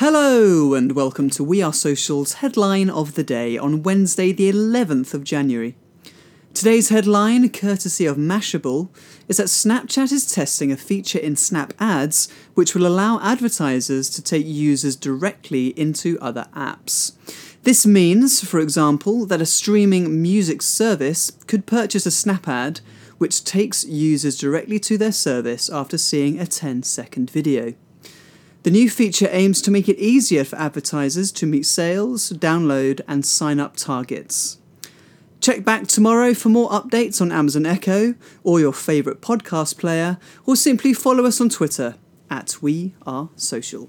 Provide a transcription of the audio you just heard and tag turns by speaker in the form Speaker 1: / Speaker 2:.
Speaker 1: Hello, and welcome to We Are Social's headline of the day on Wednesday, the 11th of January. Today's headline, courtesy of Mashable, is that Snapchat is testing a feature in Snap Ads which will allow advertisers to take users directly into other apps. This means, for example, that a streaming music service could purchase a Snap ad which takes users directly to their service after seeing a 10 second video. The new feature aims to make it easier for advertisers to meet sales, download, and sign up targets. Check back tomorrow for more updates on Amazon Echo or your favourite podcast player, or simply follow us on Twitter at We Are Social.